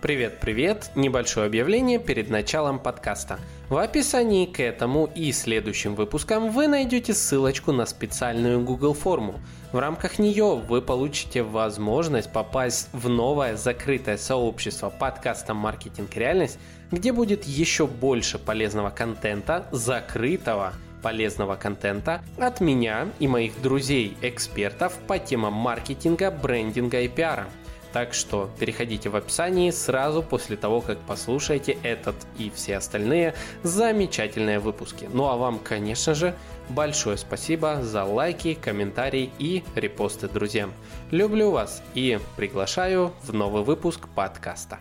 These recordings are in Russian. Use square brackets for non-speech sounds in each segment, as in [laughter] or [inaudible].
Привет-привет! Небольшое объявление перед началом подкаста. В описании к этому и следующим выпускам вы найдете ссылочку на специальную Google форму. В рамках нее вы получите возможность попасть в новое закрытое сообщество подкаста «Маркетинг реальность», где будет еще больше полезного контента, закрытого полезного контента от меня и моих друзей-экспертов по темам маркетинга, брендинга и пиара – так что переходите в описании сразу после того, как послушаете этот и все остальные замечательные выпуски. Ну а вам, конечно же, большое спасибо за лайки, комментарии и репосты друзьям. Люблю вас и приглашаю в новый выпуск подкаста.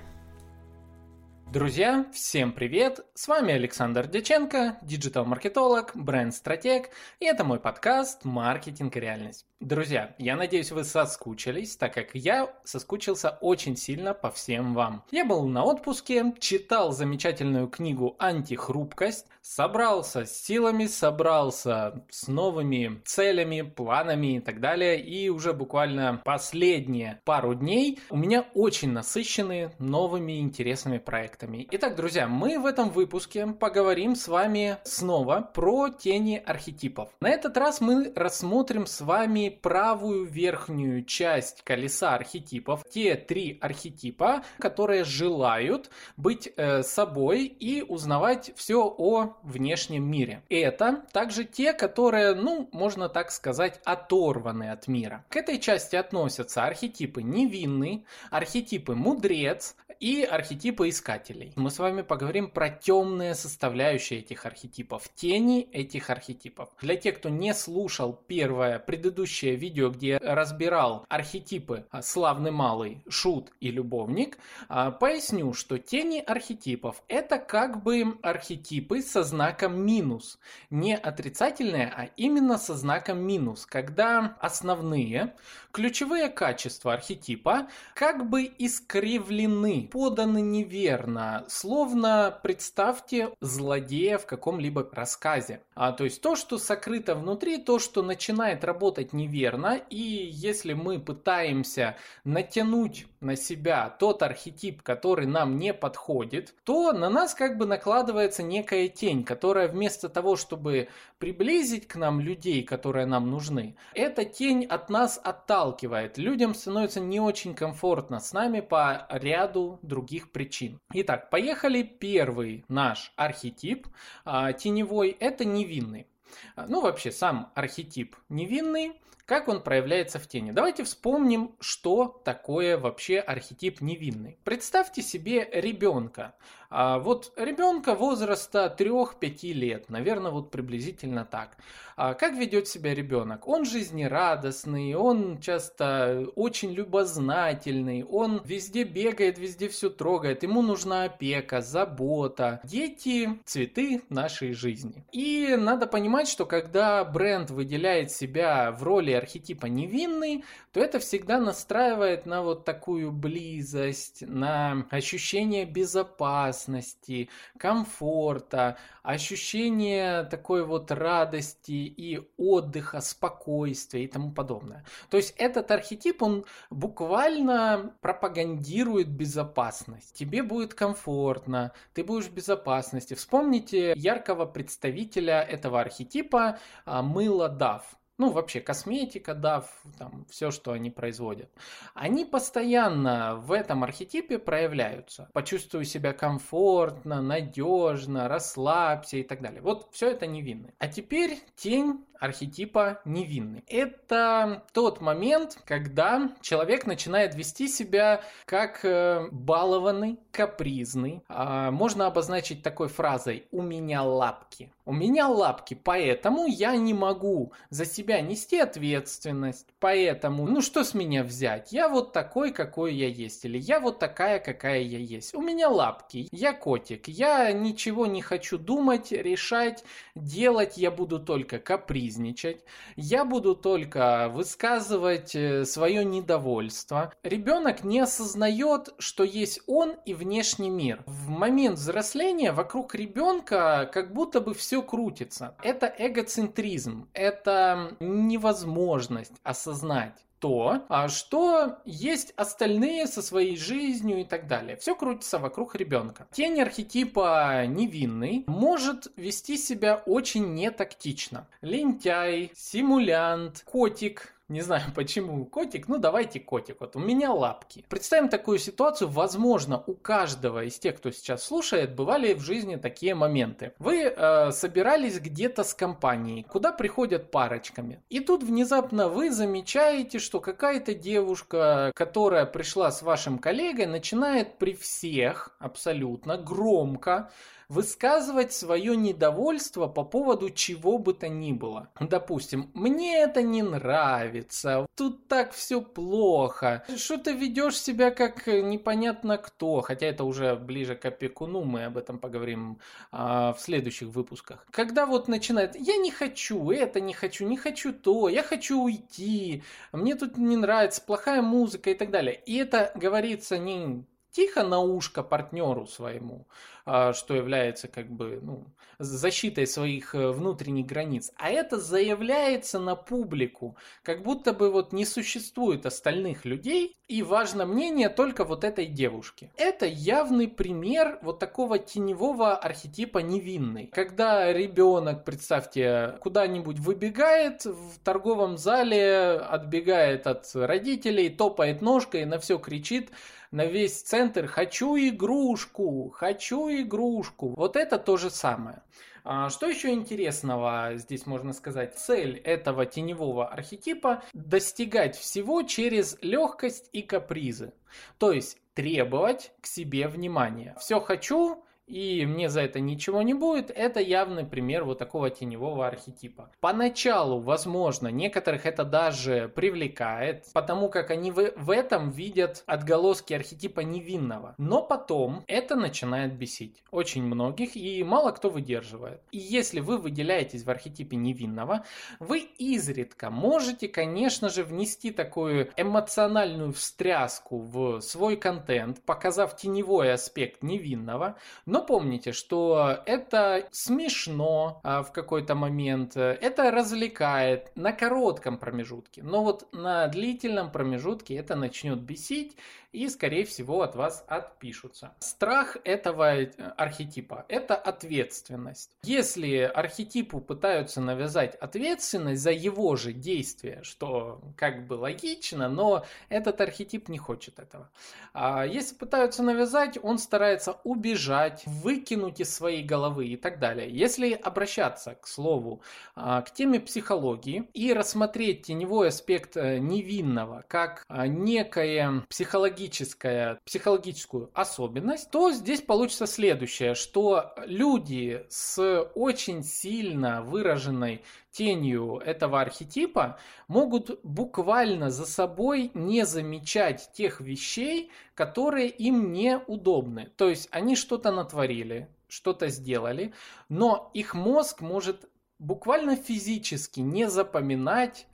Друзья, всем привет! С вами Александр Дяченко, диджитал-маркетолог, бренд-стратег, и это мой подкаст «Маркетинг и реальность». Друзья, я надеюсь, вы соскучились, так как я соскучился очень сильно по всем вам. Я был на отпуске, читал замечательную книгу «Антихрупкость», собрался с силами, собрался с новыми целями, планами и так далее, и уже буквально последние пару дней у меня очень насыщены новыми интересными проектами. Итак, друзья, мы в этом выпуске поговорим с вами снова про тени архетипов. На этот раз мы рассмотрим с вами правую верхнюю часть колеса архетипов, те три архетипа, которые желают быть э, собой и узнавать все о внешнем мире. Это также те, которые, ну, можно так сказать, оторваны от мира. К этой части относятся архетипы невинный, архетипы мудрец, и архетипы искателей. Мы с вами поговорим про темные составляющие этих архетипов, тени этих архетипов. Для тех, кто не слушал первое предыдущее видео, где разбирал архетипы а, славный малый, шут и любовник, а, поясню, что тени архетипов это как бы архетипы со знаком минус. Не отрицательные, а именно со знаком минус, когда основные ключевые качества архетипа как бы искривлены поданы неверно, словно представьте злодея в каком-либо рассказе. А, то есть то, что сокрыто внутри, то, что начинает работать неверно, и если мы пытаемся натянуть на себя тот архетип, который нам не подходит, то на нас как бы накладывается некая тень, которая вместо того, чтобы приблизить к нам людей, которые нам нужны, эта тень от нас отталкивает. Людям становится не очень комфортно с нами по ряду других причин. Итак, поехали. Первый наш архетип а, теневой – это невинный. А, ну, вообще, сам архетип невинный, как он проявляется в тени. Давайте вспомним, что такое вообще архетип невинный. Представьте себе ребенка. А вот ребенка возраста 3-5 лет, наверное, вот приблизительно так. А как ведет себя ребенок? Он жизнерадостный, он часто очень любознательный, он везде бегает, везде все трогает, ему нужна опека, забота. Дети – цветы нашей жизни. И надо понимать, что когда бренд выделяет себя в роли архетипа невинный, то это всегда настраивает на вот такую близость, на ощущение безопасности, безопасности, комфорта, ощущение такой вот радости и отдыха, спокойствия и тому подобное. То есть этот архетип, он буквально пропагандирует безопасность. Тебе будет комфортно, ты будешь в безопасности. Вспомните яркого представителя этого архетипа а, мыло Дав ну, вообще косметика, да, там, все, что они производят, они постоянно в этом архетипе проявляются. Почувствуй себя комфортно, надежно, расслабься и так далее. Вот все это невинно. А теперь тень архетипа невинный. Это тот момент, когда человек начинает вести себя как э, балованный, капризный. А, можно обозначить такой фразой «у меня лапки». У меня лапки, поэтому я не могу за себя нести ответственность. Поэтому, ну что с меня взять? Я вот такой, какой я есть. Или я вот такая, какая я есть. У меня лапки, я котик. Я ничего не хочу думать, решать, делать. Я буду только капризничать. Я буду только высказывать э, свое недовольство. Ребенок не осознает, что есть он и внешний мир. В момент взросления вокруг ребенка как будто бы все все крутится. Это эгоцентризм, это невозможность осознать то, а что есть остальные со своей жизнью и так далее. Все крутится вокруг ребенка. Тень архетипа невинный может вести себя очень нетактично. Лентяй, симулянт, котик, не знаю [laughs] почему котик, ну давайте котик. Вот у меня лапки. Представим такую ситуацию. Возможно, у каждого из тех, кто сейчас слушает, бывали в жизни такие моменты. Вы э, собирались где-то с компанией, куда приходят парочками. И тут внезапно вы замечаете, что какая-то девушка, которая пришла с вашим коллегой, начинает при всех абсолютно громко высказывать свое недовольство по поводу чего бы то ни было. Допустим, мне это не нравится, тут так все плохо, что ты ведешь себя как непонятно кто, хотя это уже ближе к опекуну, мы об этом поговорим а, в следующих выпусках. Когда вот начинает, я не хочу это, не хочу, не хочу то, я хочу уйти, мне тут не нравится, плохая музыка и так далее. И это говорится не тихо на ушко партнеру своему, а, что является как бы ну, защитой своих э, внутренних границ, а это заявляется на публику, как будто бы вот не существует остальных людей, и важно мнение только вот этой девушки. Это явный пример вот такого теневого архетипа невинный. Когда ребенок, представьте, куда-нибудь выбегает в торговом зале, отбегает от родителей, топает ножкой, на все кричит, на весь центр «хочу игрушку, хочу игрушку». Вот это то же самое. А, что еще интересного здесь можно сказать? Цель этого теневого архетипа – достигать всего через легкость и капризы. То есть требовать к себе внимания. Все хочу, и мне за это ничего не будет, это явный пример вот такого теневого архетипа. Поначалу, возможно, некоторых это даже привлекает, потому как они в, в этом видят отголоски архетипа невинного. Но потом это начинает бесить очень многих, и мало кто выдерживает. И если вы выделяетесь в архетипе невинного, вы изредка можете, конечно же, внести такую эмоциональную встряску в свой контент, показав теневой аспект невинного, но но помните, что это смешно а, в какой-то момент, это развлекает на коротком промежутке, но вот на длительном промежутке это начнет бесить, и, скорее всего, от вас отпишутся. Страх этого э, архетипа – это ответственность. Если архетипу пытаются навязать ответственность за его же действия, что как бы логично, но этот архетип не хочет этого. А если пытаются навязать, он старается убежать, выкинуть из своей головы и так далее. Если обращаться, к слову, а, к теме психологии и рассмотреть теневой аспект э, невинного как а, некое психологическое психологическая, психологическую особенность, то здесь получится следующее, что люди с очень сильно выраженной тенью этого архетипа могут буквально за собой не замечать тех вещей, которые им неудобны. То есть они что-то натворили, что-то сделали, но их мозг может буквально физически не запоминать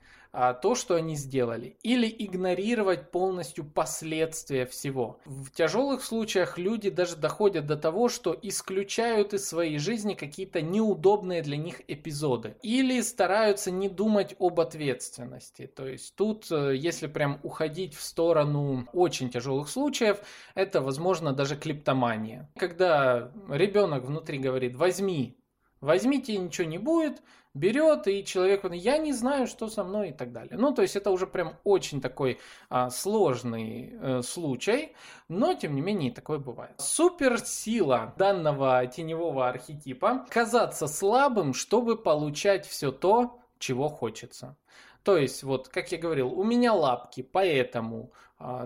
то, что они сделали, или игнорировать полностью последствия всего. В тяжелых случаях люди даже доходят до того, что исключают из своей жизни какие-то неудобные для них эпизоды, или стараются не думать об ответственности. То есть тут, э, если прям уходить в сторону очень тяжелых случаев, это, возможно, даже клептомания. Когда ребенок внутри говорит «возьми», возьмите, ничего не будет, берет, и человек, я не знаю, что со мной и так далее. Ну, то есть это уже прям очень такой а, сложный э, случай, но тем не менее такое бывает. Суперсила данного теневого архетипа казаться слабым, чтобы получать все то, чего хочется. То есть, вот, как я говорил, у меня лапки, поэтому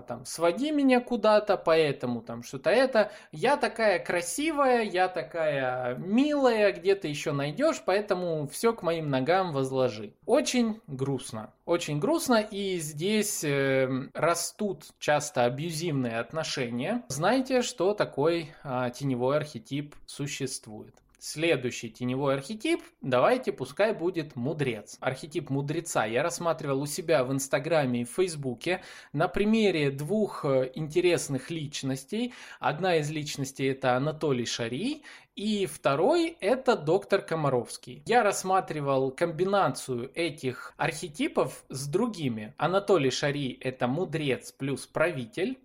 там своди меня куда-то, поэтому там что-то это. Я такая красивая, я такая милая, где ты еще найдешь, поэтому все к моим ногам возложи. Очень грустно, очень грустно, и здесь э, растут часто абьюзивные отношения. Знаете, что такой э, теневой архетип существует? Следующий теневой архетип, давайте пускай будет мудрец. Архетип мудреца я рассматривал у себя в Инстаграме и в Фейсбуке на примере двух э, интересных личностей. Одна из личностей это Анатолий Шарий, и второй это доктор Комаровский. Я рассматривал комбинацию этих архетипов с другими. Анатолий Шарий это мудрец плюс правитель,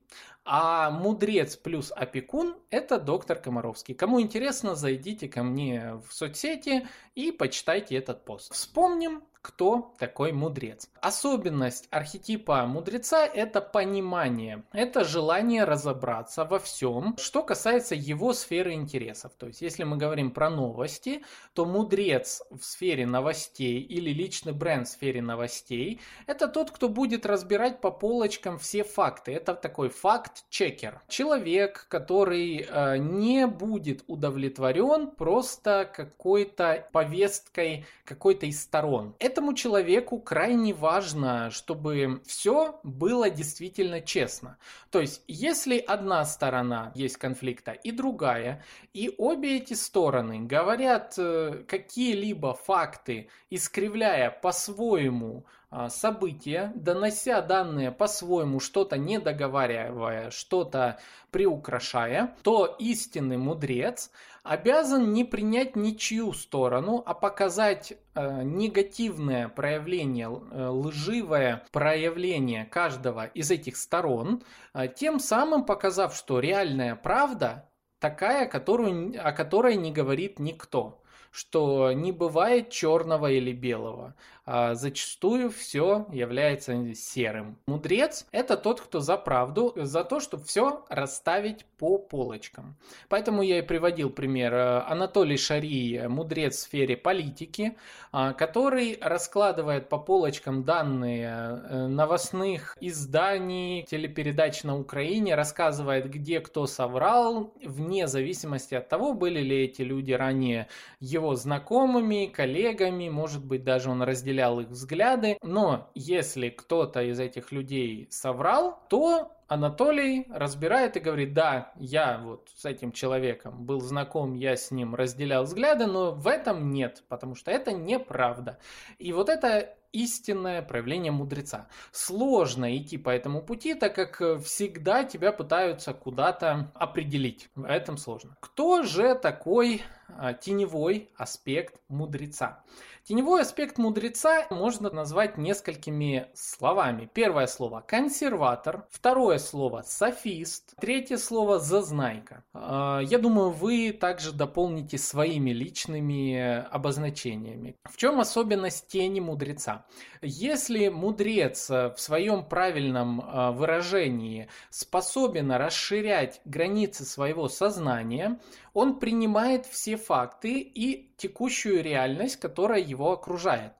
а мудрец плюс опекун – это доктор Комаровский. Кому интересно, зайдите ко мне в соцсети и почитайте этот пост. Вспомним, кто такой мудрец. Особенность архетипа мудреца – это понимание, это желание разобраться во всем, что касается его сферы интересов. То есть, если мы говорим про новости, то мудрец в сфере новостей или личный бренд в сфере новостей – это тот, кто будет разбирать по полочкам все факты. Это такой факт-чекер. Человек, который э, не будет удовлетворен просто какой-то повесткой какой-то из сторон. Это этому человеку крайне важно, чтобы все было действительно честно. То есть, если одна сторона есть конфликта и другая, и обе эти стороны говорят э, какие-либо факты, искривляя по-своему а, события, донося данные по-своему, что-то не договаривая, что-то приукрашая, то истинный мудрец обязан не принять ничью сторону, а показать э, негативное проявление, э, лживое проявление каждого из этих сторон, э, тем самым показав, что реальная правда такая, которую, о которой не говорит никто что не бывает черного или белого, зачастую все является серым. Мудрец – это тот, кто за правду, за то, чтобы все расставить по полочкам. Поэтому я и приводил пример э, Анатолий Шарий, мудрец в сфере политики, а, который раскладывает по полочкам данные э, новостных изданий, телепередач на Украине, рассказывает, где кто соврал, вне зависимости от того, были ли эти люди ранее его знакомыми, коллегами, может быть, даже он разделял их взгляды. Но если кто-то из этих людей соврал, то Анатолий разбирает и говорит, да, я вот с этим человеком был знаком, я с ним разделял взгляды, но в этом нет, потому что это неправда. И вот это истинное проявление мудреца. Сложно идти по этому пути, так как всегда тебя пытаются куда-то определить. В этом сложно. Кто же такой а, теневой аспект мудреца? Теневой аспект мудреца можно назвать несколькими словами. Первое слово консерватор, второе слово софист, третье слово зазнайка. А, я думаю, вы также дополните своими личными обозначениями. В чем особенность тени мудреца? Если мудрец в своем правильном а, выражении способен расширять границы своего сознания, он принимает все факты и текущую реальность, которая его окружает.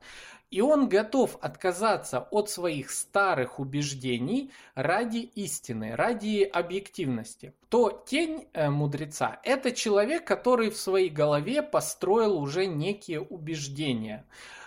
И он готов отказаться от своих старых убеждений ради истины, ради объективности. То тень э, мудреца – это человек, который в своей голове построил уже некие убеждения.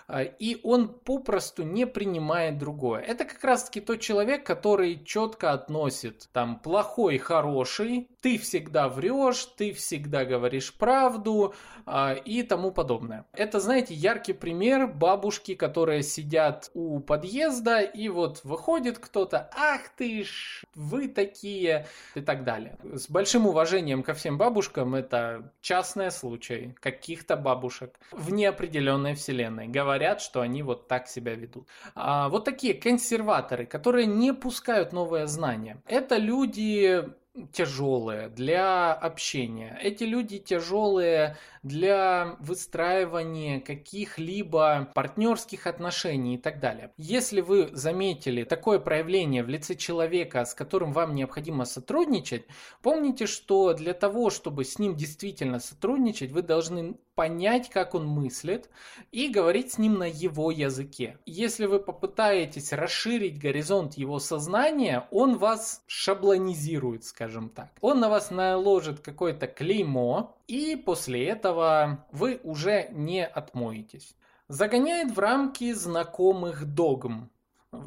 А, и он попросту не принимает другое. Это как раз-таки тот человек, который четко относит там плохой, хороший, ты всегда врешь, ты всегда говоришь правду а, и тому подобное. Это, знаете, яркий пример бабушки, которые сидят у подъезда и вот выходит кто-то, ах ты ж, вы такие и так далее. С большим уважением ко всем бабушкам, это частный случай каких-то бабушек в неопределенной вселенной. Говорят говорят, что они вот так себя ведут. А вот такие консерваторы, которые не пускают новые знания. Это люди тяжелые для общения. Эти люди тяжелые для выстраивания каких-либо партнерских отношений и так далее. Если вы заметили такое проявление в лице человека, с которым вам необходимо сотрудничать, помните, что для того, чтобы с ним действительно сотрудничать, вы должны понять, как он мыслит и говорить с ним на его языке. Если вы попытаетесь расширить горизонт его сознания, он вас шаблонизирует, скажем так. Он на вас наложит какое-то клеймо, и после этого вы уже не отмоетесь. Загоняет в рамки знакомых догм.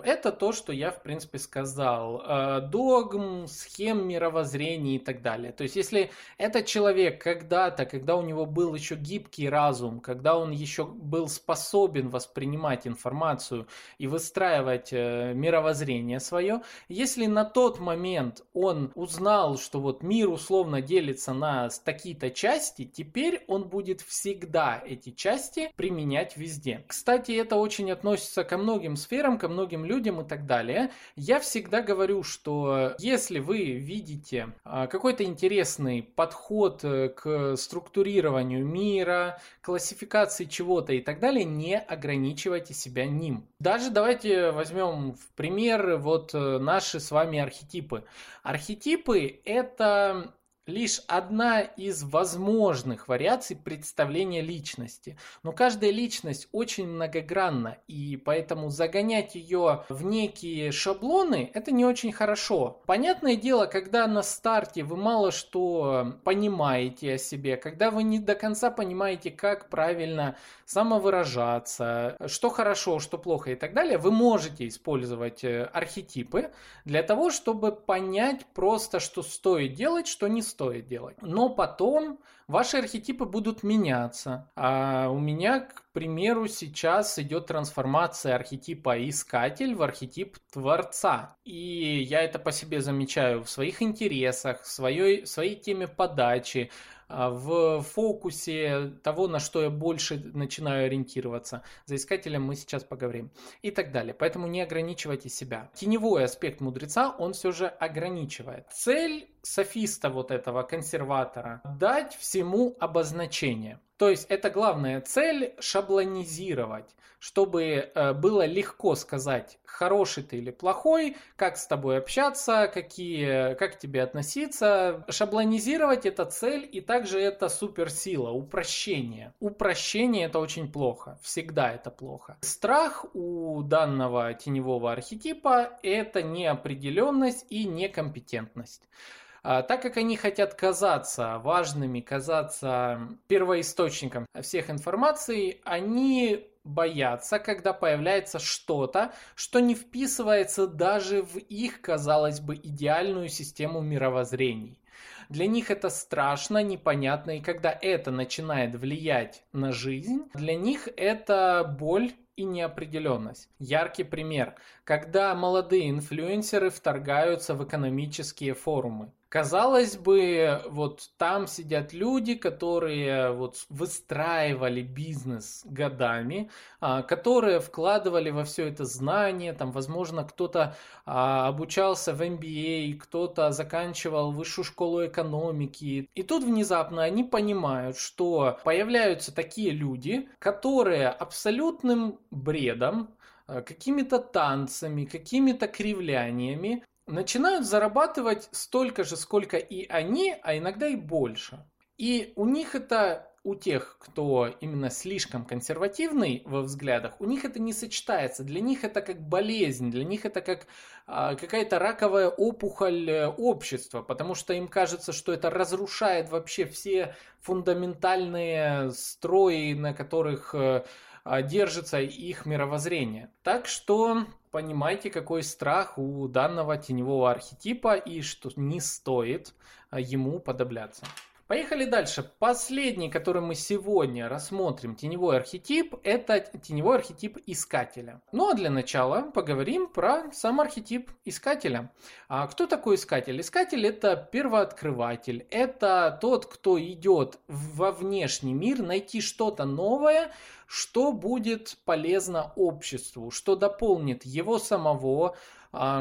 Это то, что я, в принципе, сказал. Э, догм, схем мировоззрения и так далее. То есть, если этот человек когда-то, когда у него был еще гибкий разум, когда он еще был способен воспринимать информацию и выстраивать э, мировоззрение свое, если на тот момент он узнал, что вот мир условно делится на такие-то части, теперь он будет всегда эти части применять везде. Кстати, это очень относится ко многим сферам, ко многим многим людям и так далее. Я всегда говорю, что если вы видите а, какой-то интересный подход э, к структурированию мира, классификации чего-то и так далее, не ограничивайте себя ним. Даже давайте возьмем в пример вот э, наши с вами архетипы. Архетипы это лишь одна из возможных вариаций представления личности. Но каждая личность очень многогранна, и поэтому загонять ее в некие шаблоны – это не очень хорошо. Понятное дело, когда на старте вы мало что понимаете о себе, когда вы не до конца понимаете, как правильно самовыражаться, что хорошо, что плохо и так далее, вы можете использовать э, архетипы для того, чтобы понять просто, что стоит делать, что не стоит делать. Но потом ваши архетипы будут меняться. А у меня, к примеру, сейчас идет трансформация архетипа искатель в архетип творца. И я это по себе замечаю в своих интересах, в своей, в своей теме подачи, в фокусе того, на что я больше начинаю ориентироваться. За искателем мы сейчас поговорим. И так далее. Поэтому не ограничивайте себя. Теневой аспект мудреца, он все же ограничивает. Цель софиста вот этого консерватора дать всему обозначение. То есть это главная цель шаблонизировать, чтобы э, было легко сказать, хороший ты или плохой, как с тобой общаться, какие, как к тебе относиться. Шаблонизировать это цель и также это суперсила, упрощение. Упрощение это очень плохо, всегда это плохо. Страх у данного теневого архетипа это неопределенность и некомпетентность. А, так как они хотят казаться важными, казаться первоисточником всех информаций, они боятся, когда появляется что-то, что не вписывается даже в их, казалось бы, идеальную систему мировоззрений. Для них это страшно, непонятно, и когда это начинает влиять на жизнь, для них это боль и неопределенность. Яркий пример, когда молодые инфлюенсеры вторгаются в экономические форумы. Казалось бы, вот там сидят люди, которые вот выстраивали бизнес годами, а, которые вкладывали во все это знание, там, возможно, кто-то а, обучался в MBA, кто-то заканчивал высшую школу экономики. И тут внезапно они понимают, что появляются такие люди, которые абсолютным бредом а, какими-то танцами, какими-то кривляниями начинают зарабатывать столько же, сколько и они, а иногда и больше. И у них это у тех, кто именно слишком консервативный во взглядах, у них это не сочетается. Для них это как болезнь, для них это как а, какая-то раковая опухоль э, общества, потому что им кажется, что это разрушает вообще все фундаментальные строи, на которых э, держится их мировоззрение. Так что понимайте, какой страх у данного теневого архетипа и что не стоит а, ему подобляться. Поехали дальше. Последний, который мы сегодня рассмотрим, теневой архетип, это теневой архетип искателя. Ну а для начала поговорим про сам архетип искателя. А кто такой искатель? Искатель это первооткрыватель. Это тот, кто идет во внешний мир найти что-то новое, что будет полезно обществу, что дополнит его самого,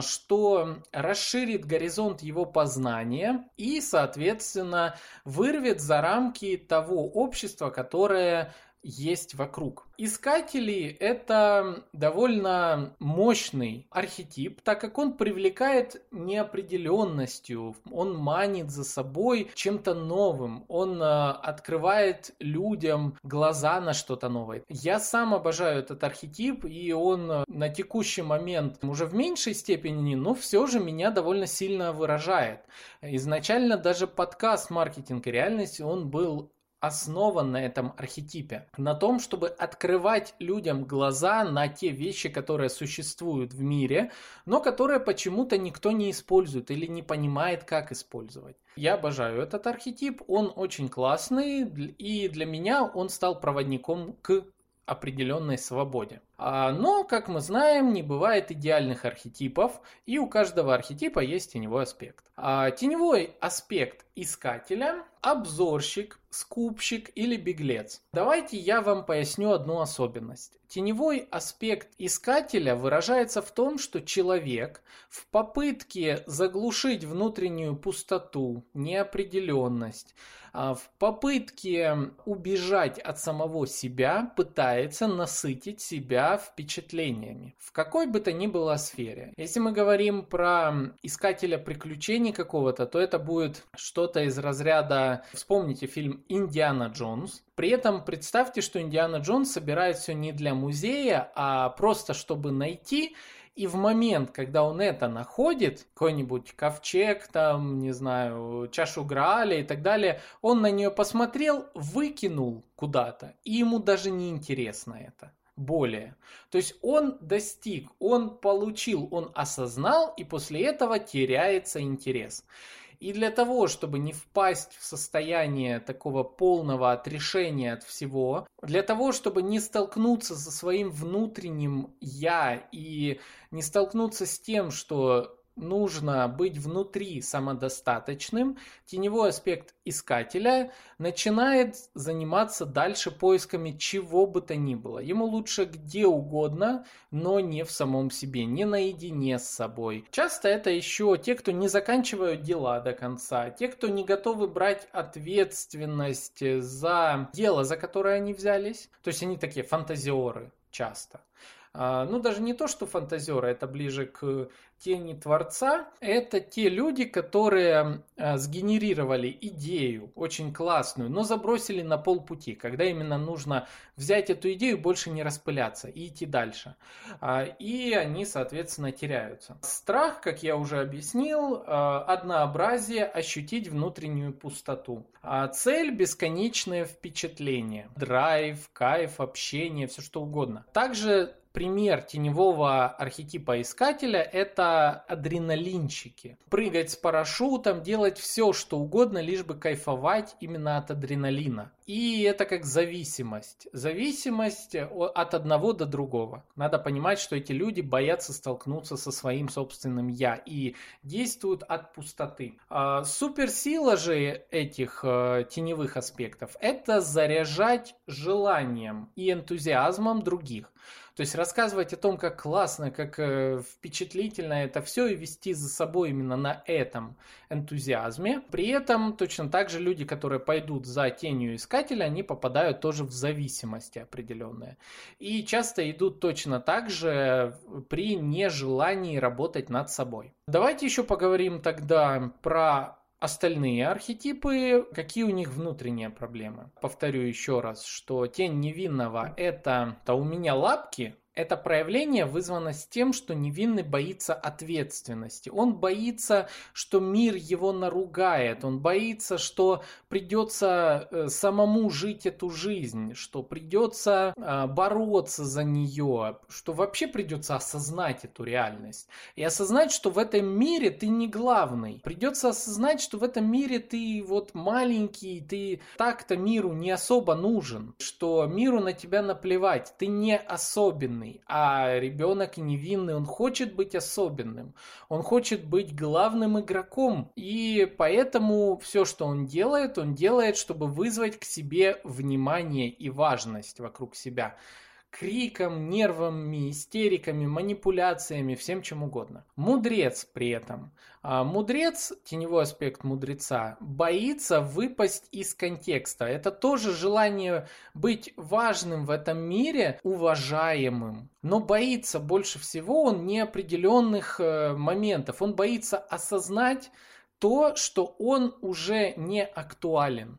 что расширит горизонт его познания и, соответственно, вырвет за рамки того общества, которое есть вокруг. Искатели – это довольно мощный архетип, так как он привлекает неопределенностью, он манит за собой чем-то новым, он э, открывает людям глаза на что-то новое. Я сам обожаю этот архетип, и он э, на текущий момент уже в меньшей степени, но все же меня довольно сильно выражает. Изначально даже подкаст «Маркетинг и реальность» он был основан на этом архетипе. На том, чтобы открывать людям глаза на те вещи, которые существуют в мире, но которые почему-то никто не использует или не понимает, как использовать. Я обожаю этот архетип, он очень классный, и для меня он стал проводником к определенной свободе. А, но, как мы знаем, не бывает идеальных архетипов, и у каждого архетипа есть теневой аспект. А теневой аспект искателя – обзорщик, скупщик или беглец. Давайте я вам поясню одну особенность. Теневой аспект искателя выражается в том, что человек в попытке заглушить внутреннюю пустоту, неопределенность, а, в попытке убежать от самого себя пытается насытить себя впечатлениями в какой бы то ни было сфере. Если мы говорим про искателя приключений какого-то, то это будет что-то из разряда, вспомните фильм «Индиана Джонс», при этом представьте, что Индиана Джонс собирает все не для музея, а просто чтобы найти. И в момент, когда он это находит, какой-нибудь ковчег, там, не знаю, чашу Грааля и так далее, он на нее посмотрел, выкинул куда-то, и ему даже не интересно это более. То есть он достиг, он получил, он осознал, и после этого теряется интерес. И для того, чтобы не впасть в состояние такого полного отрешения от всего, для того, чтобы не столкнуться со своим внутренним «я» и не столкнуться с тем, что нужно быть внутри самодостаточным, теневой аспект искателя начинает заниматься дальше поисками чего бы то ни было. Ему лучше где угодно, но не в самом себе, не наедине с собой. Часто это еще те, кто не заканчивают дела до конца, те, кто не готовы брать ответственность за дело, за которое они взялись. То есть они такие фантазиоры часто. А, ну, даже не то, что фантазеры, это ближе к тени Творца. Это те люди, которые а, сгенерировали идею очень классную, но забросили на полпути, когда именно нужно взять эту идею, больше не распыляться и идти дальше. А, и они, соответственно, теряются. Страх, как я уже объяснил, однообразие, ощутить внутреннюю пустоту. Цель – бесконечное впечатление, драйв, кайф, общение, все что угодно. Также пример теневого архетипа искателя – это адреналинчики. Прыгать с парашютом, делать все, что угодно, лишь бы кайфовать именно от адреналина. И это как зависимость. Зависимость от одного до другого. Надо понимать, что эти люди боятся столкнуться со своим собственным «я» и действуют от пустоты. А суперсила же этих э, теневых аспектов – это заряжать желанием и энтузиазмом других. То есть рассказывать о том, как классно, как э, впечатлительно это все и вести за собой именно на этом энтузиазме. При этом точно так же люди, которые пойдут за тенью искателя, они попадают тоже в зависимости определенные. И часто идут точно так же при нежелании работать над собой. Давайте еще поговорим тогда про остальные архетипы, какие у них внутренние проблемы. Повторю еще раз, что тень невинного это, то у меня лапки, это проявление вызвано с тем, что невинный боится ответственности. Он боится, что мир его наругает. Он боится, что придется э, самому жить эту жизнь, что придется э, бороться за нее, что вообще придется осознать эту реальность. И осознать, что в этом мире ты не главный. Придется осознать, что в этом мире ты вот маленький, ты так-то миру не особо нужен, что миру на тебя наплевать, ты не особенный особенный, а ребенок невинный, он хочет быть особенным, он хочет быть главным игроком, и поэтому все, что он делает, он делает, чтобы вызвать к себе внимание и важность вокруг себя криком, нервами, истериками, манипуляциями, всем чем угодно. Мудрец при этом. А мудрец, теневой аспект мудреца, боится выпасть из контекста. Это тоже желание быть важным в этом мире, уважаемым. Но боится больше всего он неопределенных э, моментов. Он боится осознать то, что он уже не актуален.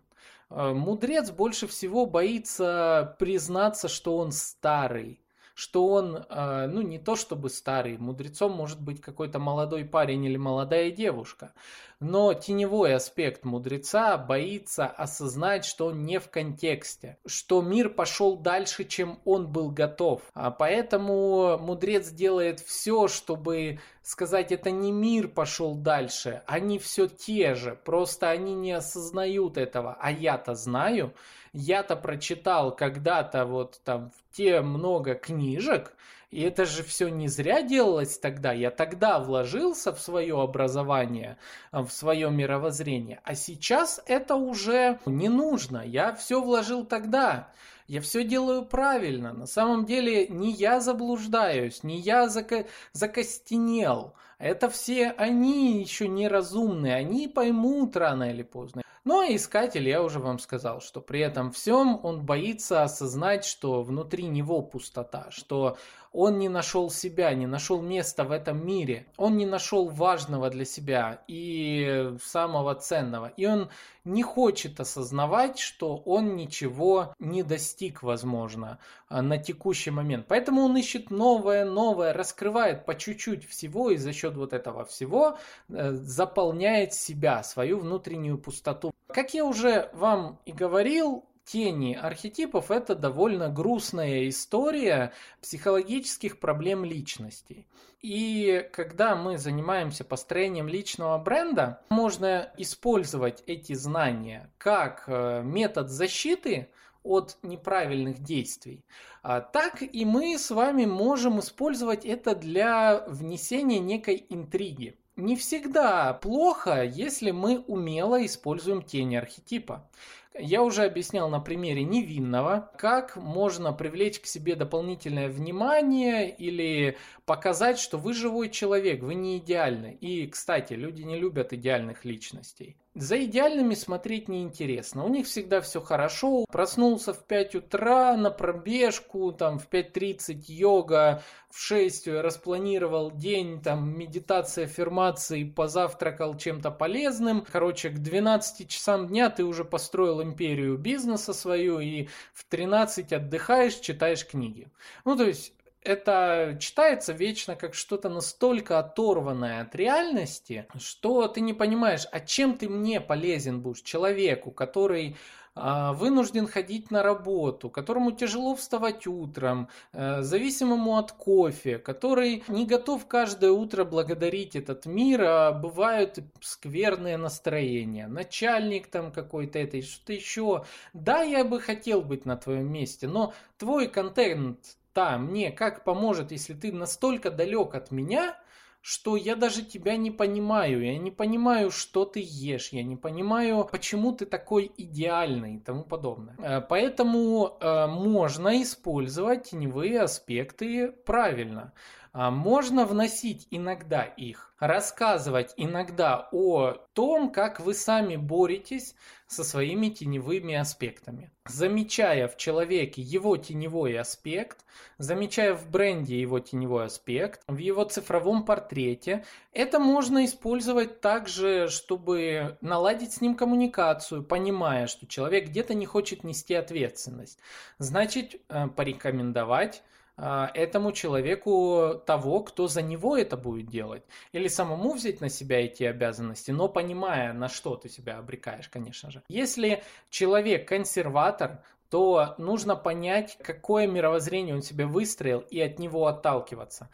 Э, мудрец больше всего боится признаться, что он старый, что он, э, ну, не то чтобы старый, мудрецом может быть какой-то молодой парень или молодая девушка, но теневой аспект мудреца боится осознать, что он не в контексте, что мир пошел дальше, чем он был готов. А поэтому мудрец делает все, чтобы сказать, это не мир пошел дальше, они все те же, просто они не осознают этого, а я-то знаю, я-то прочитал когда-то вот там те много книжек, и это же все не зря делалось тогда. Я тогда вложился в свое образование, в свое мировоззрение. А сейчас это уже не нужно. Я все вложил тогда. Я все делаю правильно. На самом деле не я заблуждаюсь, не я зако... закостенел. Это все они еще неразумные. Они поймут рано или поздно. Ну а искатель, я уже вам сказал, что при этом всем он боится осознать, что внутри него пустота, что он не нашел себя, не нашел места в этом мире, он не нашел важного для себя и самого ценного. И он не хочет осознавать, что он ничего не достиг, возможно, а, на текущий момент. Поэтому он ищет новое, новое, раскрывает по чуть-чуть всего и за счет вот этого всего э, заполняет себя, свою внутреннюю пустоту. Как я уже вам и говорил, тени архетипов это довольно грустная история психологических проблем личностей. И когда мы занимаемся построением личного бренда, можно использовать эти знания как э, метод защиты от неправильных действий, а так и мы с вами можем использовать это для внесения некой интриги. Не всегда плохо, если мы умело используем тени архетипа. Я уже объяснял на примере невинного, как можно привлечь к себе дополнительное внимание или показать, что вы живой человек, вы не идеальны. И, кстати, люди не любят идеальных личностей. За идеальными смотреть неинтересно. У них всегда все хорошо. Проснулся в 5 утра на пробежку, там в 5.30 йога, в 6 распланировал день, там медитация, аффирмации, позавтракал чем-то полезным. Короче, к 12 часам дня ты уже построил империю бизнеса свою и в 13 отдыхаешь, читаешь книги. Ну, то есть это читается вечно как что-то настолько оторванное от реальности, что ты не понимаешь, а чем ты мне полезен будешь, человеку, который а, вынужден ходить на работу, которому тяжело вставать утром, э, зависимому от кофе, который не готов каждое утро благодарить этот мир, а бывают скверные настроения, начальник там какой-то этой, что-то еще. Да, я бы хотел быть на твоем месте, но твой контент та мне как поможет, если ты настолько далек от меня, что я даже тебя не понимаю, я не понимаю, что ты ешь, я не понимаю, почему ты такой идеальный и тому подобное. Э, поэтому э, можно использовать теневые аспекты правильно. А, можно вносить иногда их, рассказывать иногда о том, как вы сами боретесь со своими теневыми аспектами. Замечая в человеке его теневой аспект, замечая в бренде его теневой аспект, в его цифровом портрете, это можно использовать также, чтобы наладить с ним коммуникацию, понимая, что человек где-то не хочет нести ответственность. Значит, э, порекомендовать этому человеку того, кто за него это будет делать. Или самому взять на себя эти обязанности, но понимая, на что ты себя обрекаешь, конечно же. Если человек консерватор, то нужно понять, какое мировоззрение он себе выстроил и от него отталкиваться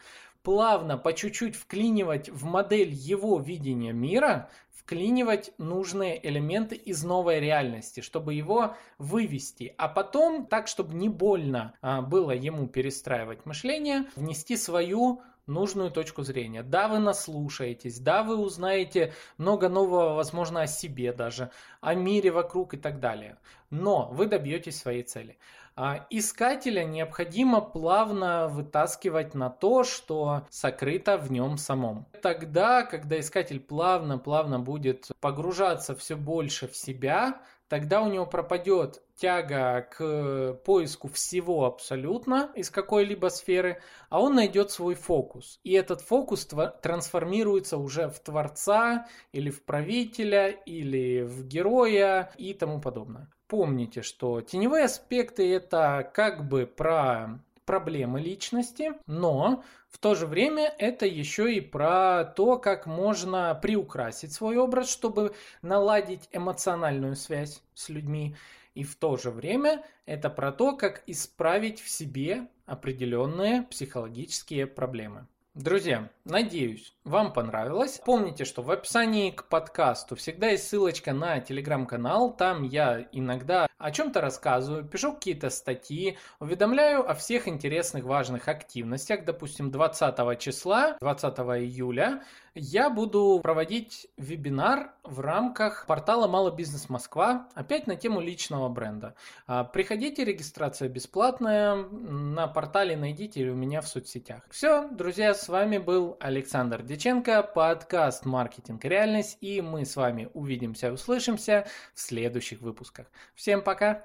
плавно, по чуть-чуть вклинивать в модель его видения мира, вклинивать нужные элементы из новой реальности, чтобы его вывести, а потом, так, чтобы не больно а, было ему перестраивать мышление, внести свою нужную точку зрения. Да, вы наслушаетесь, да, вы узнаете много нового, возможно, о себе даже, о мире вокруг и так далее. Но вы добьетесь своей цели. А искателя необходимо плавно вытаскивать на то, что сокрыто в нем самом. Тогда, когда искатель плавно-плавно будет погружаться все больше в себя, тогда у него пропадет тяга к поиску всего абсолютно из какой-либо сферы, а он найдет свой фокус. И этот фокус трансформируется уже в творца или в правителя или в героя и тому подобное помните, что теневые аспекты это как бы про проблемы личности, но в то же время это еще и про то, как можно приукрасить свой образ, чтобы наладить эмоциональную связь с людьми. И в то же время это про то, как исправить в себе определенные психологические проблемы. Друзья, надеюсь, вам понравилось. Помните, что в описании к подкасту всегда есть ссылочка на телеграм-канал. Там я иногда о чем-то рассказываю, пишу какие-то статьи, уведомляю о всех интересных важных активностях. Допустим, 20 числа, 20 июля я буду проводить вебинар в рамках портала Мало Бизнес Москва, опять на тему личного бренда. А, приходите, регистрация бесплатная, на портале найдите или у меня в соцсетях. Все, друзья, с вами был Александр Деченко, подкаст «Маркетинг реальность», и мы с вами увидимся, услышимся в следующих выпусках. Всем пока!